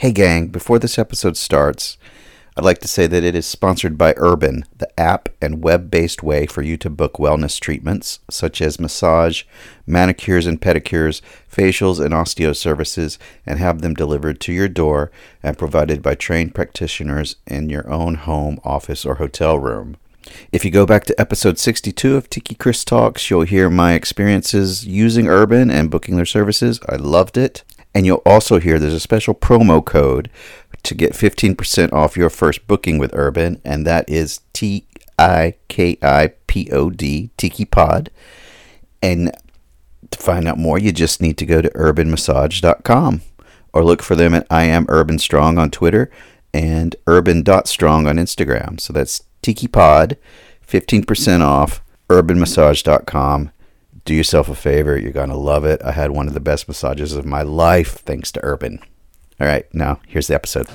Hey, gang, before this episode starts, I'd like to say that it is sponsored by Urban, the app and web based way for you to book wellness treatments such as massage, manicures and pedicures, facials, and osteo services, and have them delivered to your door and provided by trained practitioners in your own home, office, or hotel room. If you go back to episode 62 of Tiki Chris Talks, you'll hear my experiences using Urban and booking their services. I loved it. And you'll also hear there's a special promo code to get 15% off your first booking with Urban, and that is T I K I P O D, Tiki Pod. And to find out more, you just need to go to urbanmassage.com or look for them at I am Urban Strong on Twitter and urban.strong on Instagram. So that's Tiki Pod, 15% off, urbanmassage.com do yourself a favor. You're going to love it. I had one of the best massages of my life thanks to Urban. All right, now here's the episode.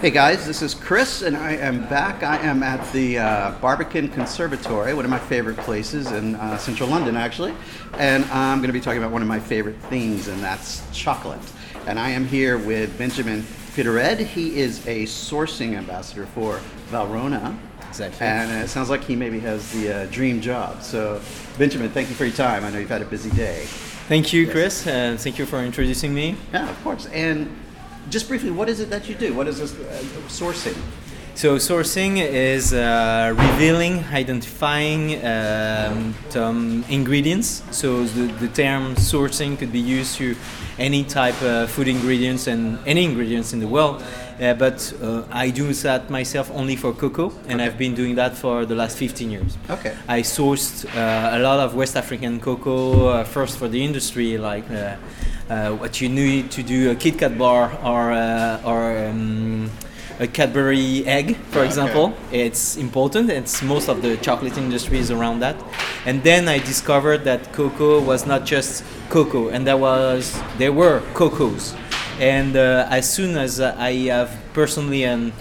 Hey guys, this is Chris, and I am back. I am at the uh, Barbican Conservatory, one of my favorite places in uh, central London, actually. And I'm going to be talking about one of my favorite things, and that's chocolate. And I am here with Benjamin Figarède. He is a sourcing ambassador for Valrhona. Exactly. And it sounds like he maybe has the uh, dream job. So, Benjamin, thank you for your time. I know you've had a busy day. Thank you, Chris, and thank you for introducing me. Yeah, of course. And just briefly, what is it that you do? What is this uh, sourcing? So sourcing is uh, revealing, identifying um, some ingredients. So the, the term sourcing could be used to any type of food ingredients and any ingredients in the world. Uh, but uh, I do that myself only for cocoa, and okay. I've been doing that for the last 15 years. Okay. I sourced uh, a lot of West African cocoa uh, first for the industry, like uh, uh, what you need to do a Kit Kat bar or or. Um, a Cadbury egg, for example. It's important. It's most of the chocolate industry is around that. And then I discovered that cocoa was not just cocoa, and there was there were cocos. And uh, as soon as I have personally an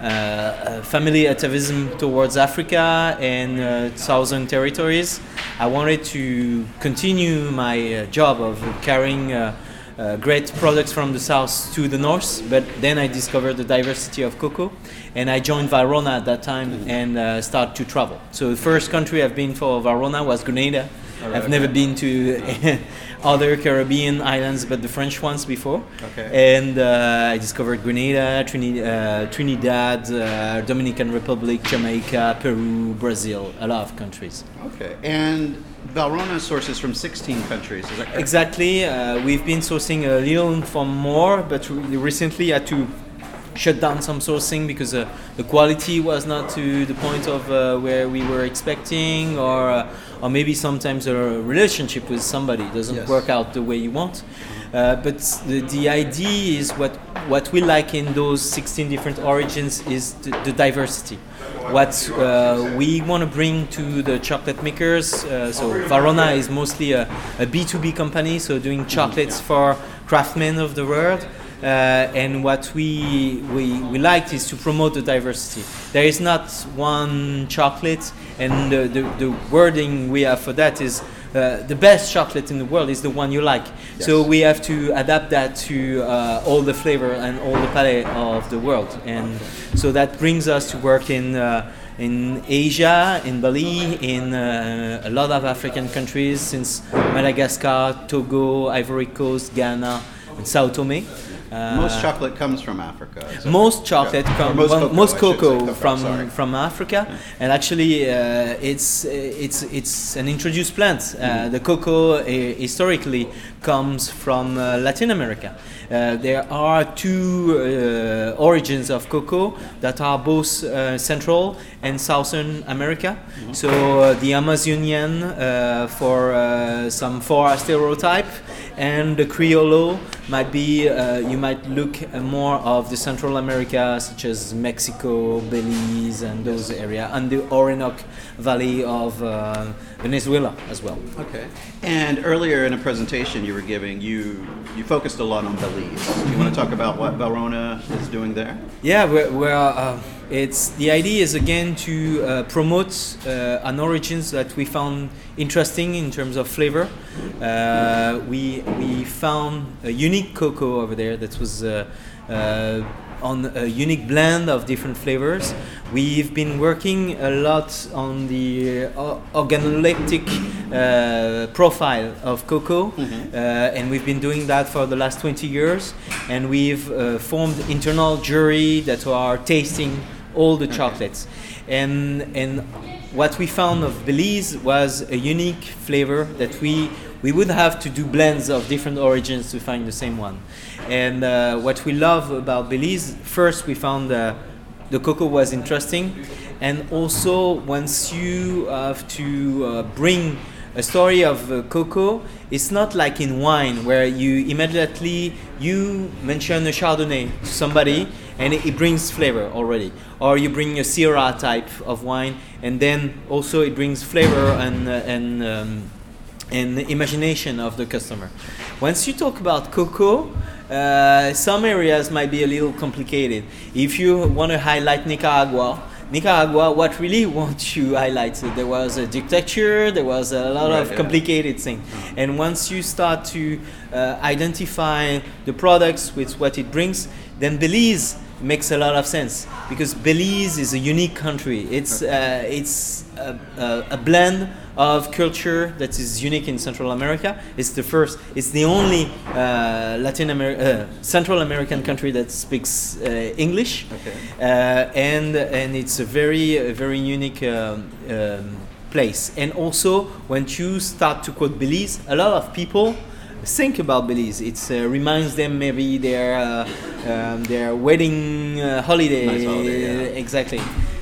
uh, family atavism towards Africa and uh, southern territories, I wanted to continue my uh, job of carrying uh, uh, great products from the south to the north. But then I discovered the diversity of cocoa, and I joined Valrhona at that time and uh, started to travel. So the first country I've been for Valrhona was Grenada. Right, I've never been to other Caribbean islands, but the French ones before. Okay. And uh, I discovered Grenada, Trini- uh, Trinidad, uh, Dominican Republic, Jamaica, Peru, Brazil, a lot of countries. Okay. And Valrhona sources from 16 countries, is that correct? Exactly. Uh, we've been sourcing a little from more, but we recently had to shut down some sourcing because uh, the quality was not to the point of uh, where we were expecting, or uh, or maybe sometimes a relationship with somebody doesn't yes. work out the way you want. Uh, but the, the idea is what what we like in those 16 different origins is the, the diversity. What uh, we want to bring to the chocolate makers. Uh, so Valrhona is mostly a a B2B company, so doing chocolates for craftsmen of the world. Uh, and what we, we, we liked is to promote the diversity. There is not one chocolate, and the, the, the wording we have for that is uh, the best chocolate in the world is the one you like. Yes. So we have to adapt that to uh, all the flavor and all the palate of the world. And so that brings us to work in, uh, in Asia, in Bali, in uh, a lot of African countries, since Madagascar, Togo, Ivory Coast, Ghana, and Sao Tome. Uh, most chocolate comes from Africa. Most chocolate yeah. comes. Most cocoa, most cocoa from from, from Africa, yeah. and actually uh, it's it's it's an introduced plant. mm The cocoa uh, historically comes from uh, Latin America. Uh, there are two uh, origins of cocoa that are both uh, Central and Southern America. Mm-hmm. So uh, the Amazonian uh, for some Forastero type, and the Criollo might be you might look more of the Central America, such as Mexico, Belize, and those areas, and the Orinoco Valley of Venezuela as well. Okay. And earlier in a presentation you were giving, you you focused a lot on Belize. Do you want to talk about what Valrhona is doing there? Yeah, well, uh, it's the idea is again to uh, promote uh, an origins that we found interesting in terms of flavor. Uh, we we found a unique cocoa over there that was. Uh, uh, on a unique blend of different flavors. We've been working a lot on the uh, organoleptic uh, profile of cocoa, Mm-hmm. uh, and we've been doing that for the last 20 years. And we've uh, formed internal jury that are tasting all the chocolates. And and what we found of Belize was a unique flavor that we we would have to do blends of different origins to find the same one. And uh, what we love about Belize, first we found uh, the cocoa was interesting, and also once you have to uh, bring a story of uh, cocoa, it's not like in wine where you immediately you mention a Chardonnay to somebody and it, it brings flavor already, or you bring a Syrah type of wine and then also it brings flavor and uh, and um, and imagination of the customer. Once you talk about cocoa, uh, some areas might be a little complicated. If you want to highlight Nicaragua, Nicaragua, what really want to highlight, uh, there was a dictature, there was a lot Right, of yeah. complicated thing. And once you start to uh, identify the products with what it brings, then Belize makes a lot of sense because Belize is a unique country. It's uh, it's a, a, a blend of culture that is unique in Central America. It's the first. It's the only uh, Latin America, uh, Central American country that speaks uh, English, Okay. uh, and and it's a very a very unique. Um, um, place and also when you start to quote Belize a lot of people think about Belize. It uh, reminds them maybe their uh, um, their wedding uh, holiday, Nice holiday, yeah. exactly.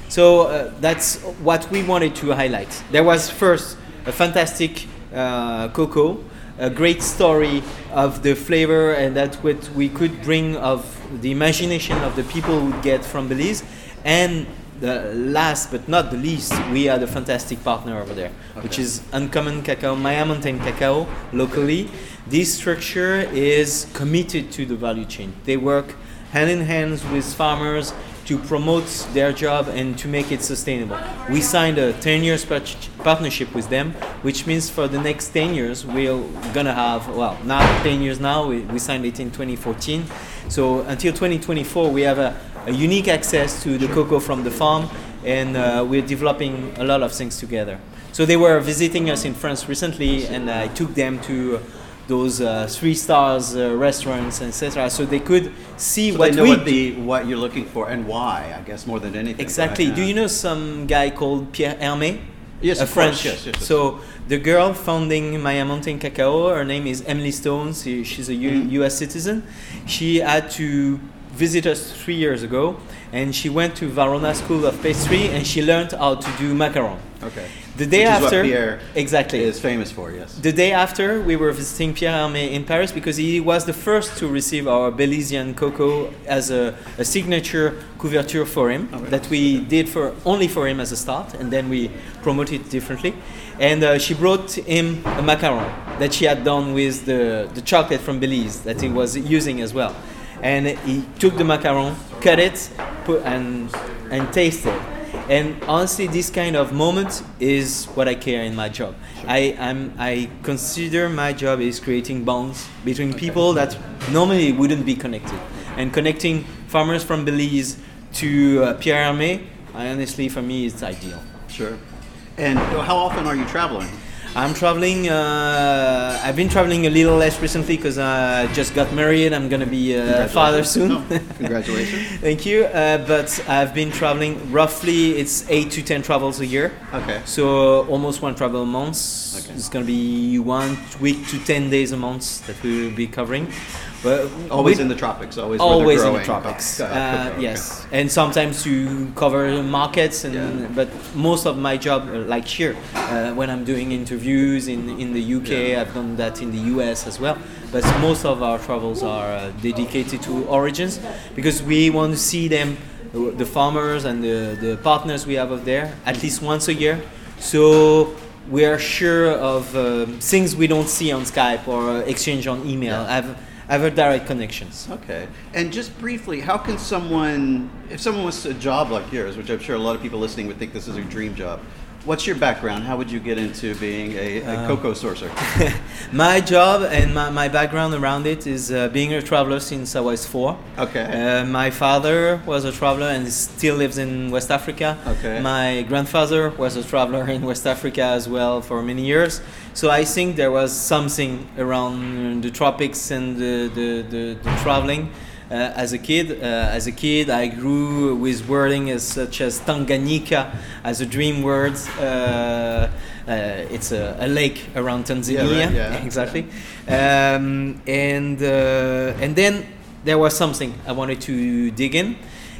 So uh, that's what we wanted to highlight. There was first a fantastic uh, cocoa a great story of the flavor and that what we could bring of the imagination of the people would get from Belize and the last but not the least we are the fantastic partner over there which is uncommon cacao maya mountain cacao locally this structure is committed to the value chain they work hand in hand with farmers to promote their job and to make it sustainable. We signed a 10 years par- partnership with them, which means for the next 10 years we're gonna have well not 10 years now. We, we signed it in 2014, so until 2024 we have a, a unique access to the cocoa from the farm, and uh, we're developing a lot of things together. So they were visiting us in France recently, and I took them to those uh, three stars uh, restaurants, etc. So they could see So what they know we what the what you're looking for and why, I guess, more than anything. Exactly. right? Do you know some guy called Pierre Hermé? Yes, a of course, French. yes, yes, yes. So the girl founding Maya Mountain Cacao, her name is Emily Stones. She- She's a U- Mhm. U.S. citizen. She had to visit us three years ago, and she went to Valrhona School of Pastry, and she learned how to do macaron. Okay. The day Which after, what Pierre exactly, is famous for, yes. the day after, we were visiting Pierre Hermé in Paris because he was the first to receive our Belizean cocoa as a, a signature couverture for him Oh, that we did for only for him as a start, and then we promoted it differently. And uh, she brought him a macaron that she had done with the, the chocolate from Belize that he was using as well. And he took the macaron, cut it, put and and tasted. And honestly, this kind of moment is what I care in my job. I, I'm, I consider my job is creating bonds between people that normally wouldn't be connected. And connecting farmers from Belize to uh, Pierre Hermé, I honestly, for me, it's ideal. Sure. And how often are you traveling? I'm traveling. Uh, I've been traveling a little less recently because I just got married. I'm gonna be a father soon. Oh, congratulations. Thank you. Uh, but I've been traveling roughly. It's eight to ten travels a year. Okay. So almost one travel a month. Okay. It's gonna be one week to ten days a month that we will be covering. But Always in the tropics. Always. always in the tropics. Uh, okay. yes, and sometimes to cover markets, and Yeah. but most of my job, uh, like here, uh, when I'm doing interviews in in the UK, Yeah. I've done that in the US as well. But most of our travels are uh, dedicated to origins because we want to see them, the- farmers and the, the partners we have over there, at least once a year. So we are sure of um, things we don't see on Skype or exchange on email. Yeah. Have have a direct connections. Okay. And just briefly, how can someone, if someone wants a job like yours, which I'm sure a lot of people listening would think this is a dream job, What's your background? How would you get into being a, a Um, cocoa sourcer? my job and my, my background around it is uh, being a traveler since I was four. Okay. Uh, my father was a traveler and still lives in West Africa. Okay. My grandfather was a traveler in West Africa as well for many years. So I think there was something around the tropics and the, the, the, the traveling. Uh, as a kid, uh, as a kid, I grew with wording as such as Tanganyika as a dream word. Uh, uh, it's a, a lake around Tanzania. right, yeah, exactly. Um, and uh, and then there was something I wanted to dig in.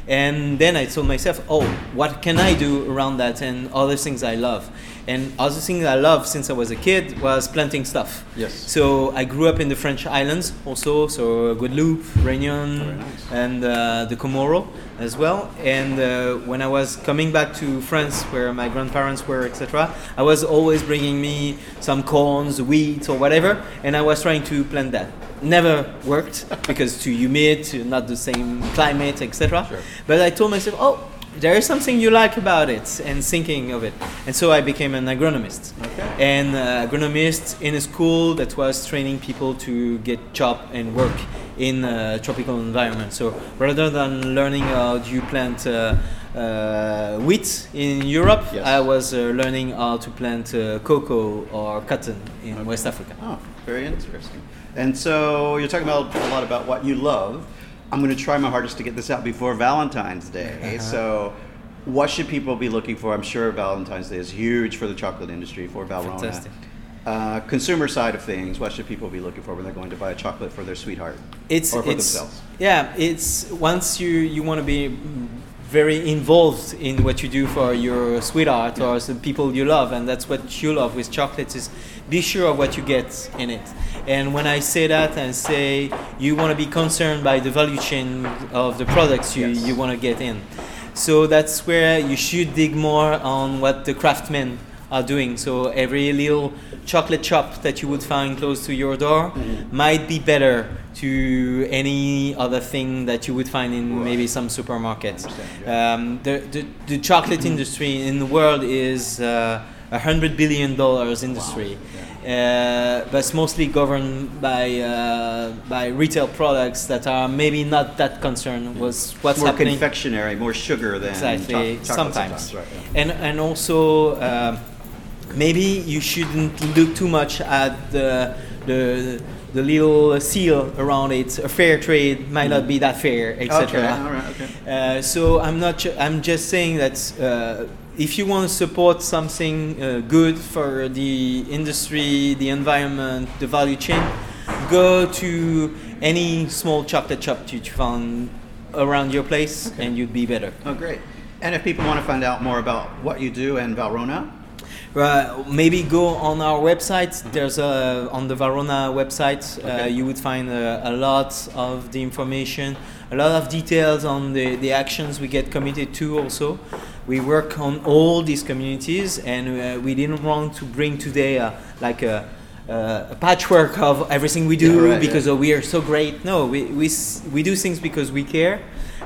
And then I told myself, oh, what can I do around that and other things I love? And other things I love since I was a kid was planting stuff. Yes. So I grew up in the French islands also, so Guadeloupe, Réunion, nice. and uh, the Comoro as well. And uh, when I was coming back to France, where my grandparents were, etc., I was always bringing me some corns, wheat, or whatever, and I was trying to plant that. Never worked because too humid, not the same climate, etc. Sure. But I told myself, oh. There is something you like about it, and thinking of it, and so I became an agronomist Okay. and uh, agronomist in a school that was training people to get job and work in a tropical environment. So rather than learning how do you plant uh, uh, wheat in Europe, Yes. I was uh, learning how to plant uh, cocoa or cotton in West Africa. Oh, very interesting. And so you're talking about a lot about what you love. I'm going to try my hardest to get this out before Valentine's Day. Uh-huh. So, what should people be looking for? I'm sure Valentine's Day is huge for the chocolate industry for Valrhona. Fantastic. Uh, consumer side of things, what should people be looking for when they're going to buy a chocolate for their sweetheart It's or for it's themselves? yeah. It's once you you want to be very involved in what you do for your sweetheart or the people you love, and that's what you love with chocolates is be sure of what you get in it. And when I say that, I say you want to be concerned by the value chain of the products you, Yes. you want to get in. So that's where you should dig more on what the craftsmen are doing. So every little chocolate shop that you would find close to your door mm-hmm. might be better to any other thing that you would find in Right. maybe some supermarkets. Understand, Um, the, the, the chocolate industry in the world is uh, a hundred billion dollars industry. Uh, but it's mostly governed by uh, by retail products that are maybe not that concerned with what's more happening confectionery, more sugar than exactly choc- chocolate sometimes, right, yeah. and and also um, maybe you shouldn't look too much at the the the little seal around it a fair trade might not be that fair etc Okay, right, okay. uh, so i'm not ju- i'm just saying that uh, if you want to support something uh, good for the industry the environment the value chain go to any small chocolate shop that you found around your place Okay. and you'd be better Oh, great. And if people want to find out more about what you do and Valrhona, Uh, maybe go on our website. There's a on the Valrhona website. Uh, you would find a, a lot of the information, a lot of details on the, the actions we get committed to. Also, we work on all these communities, and uh, we didn't want to bring today uh, like a, uh, a patchwork of everything we do Yeah, right, because yeah. oh, we are so great. No, we, we, s- we do things because we care.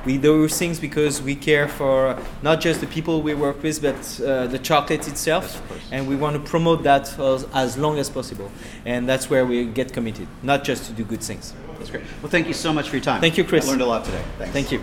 We do things because we care for not just the people we work with, but uh, the chocolate itself, Yes, and we want to promote that as, as long as possible. And that's where we get committed, not just to do good things. that's great. Well, thank you so much for your time. Thank you, Chris. I learned a lot today. Thanks. Thank you.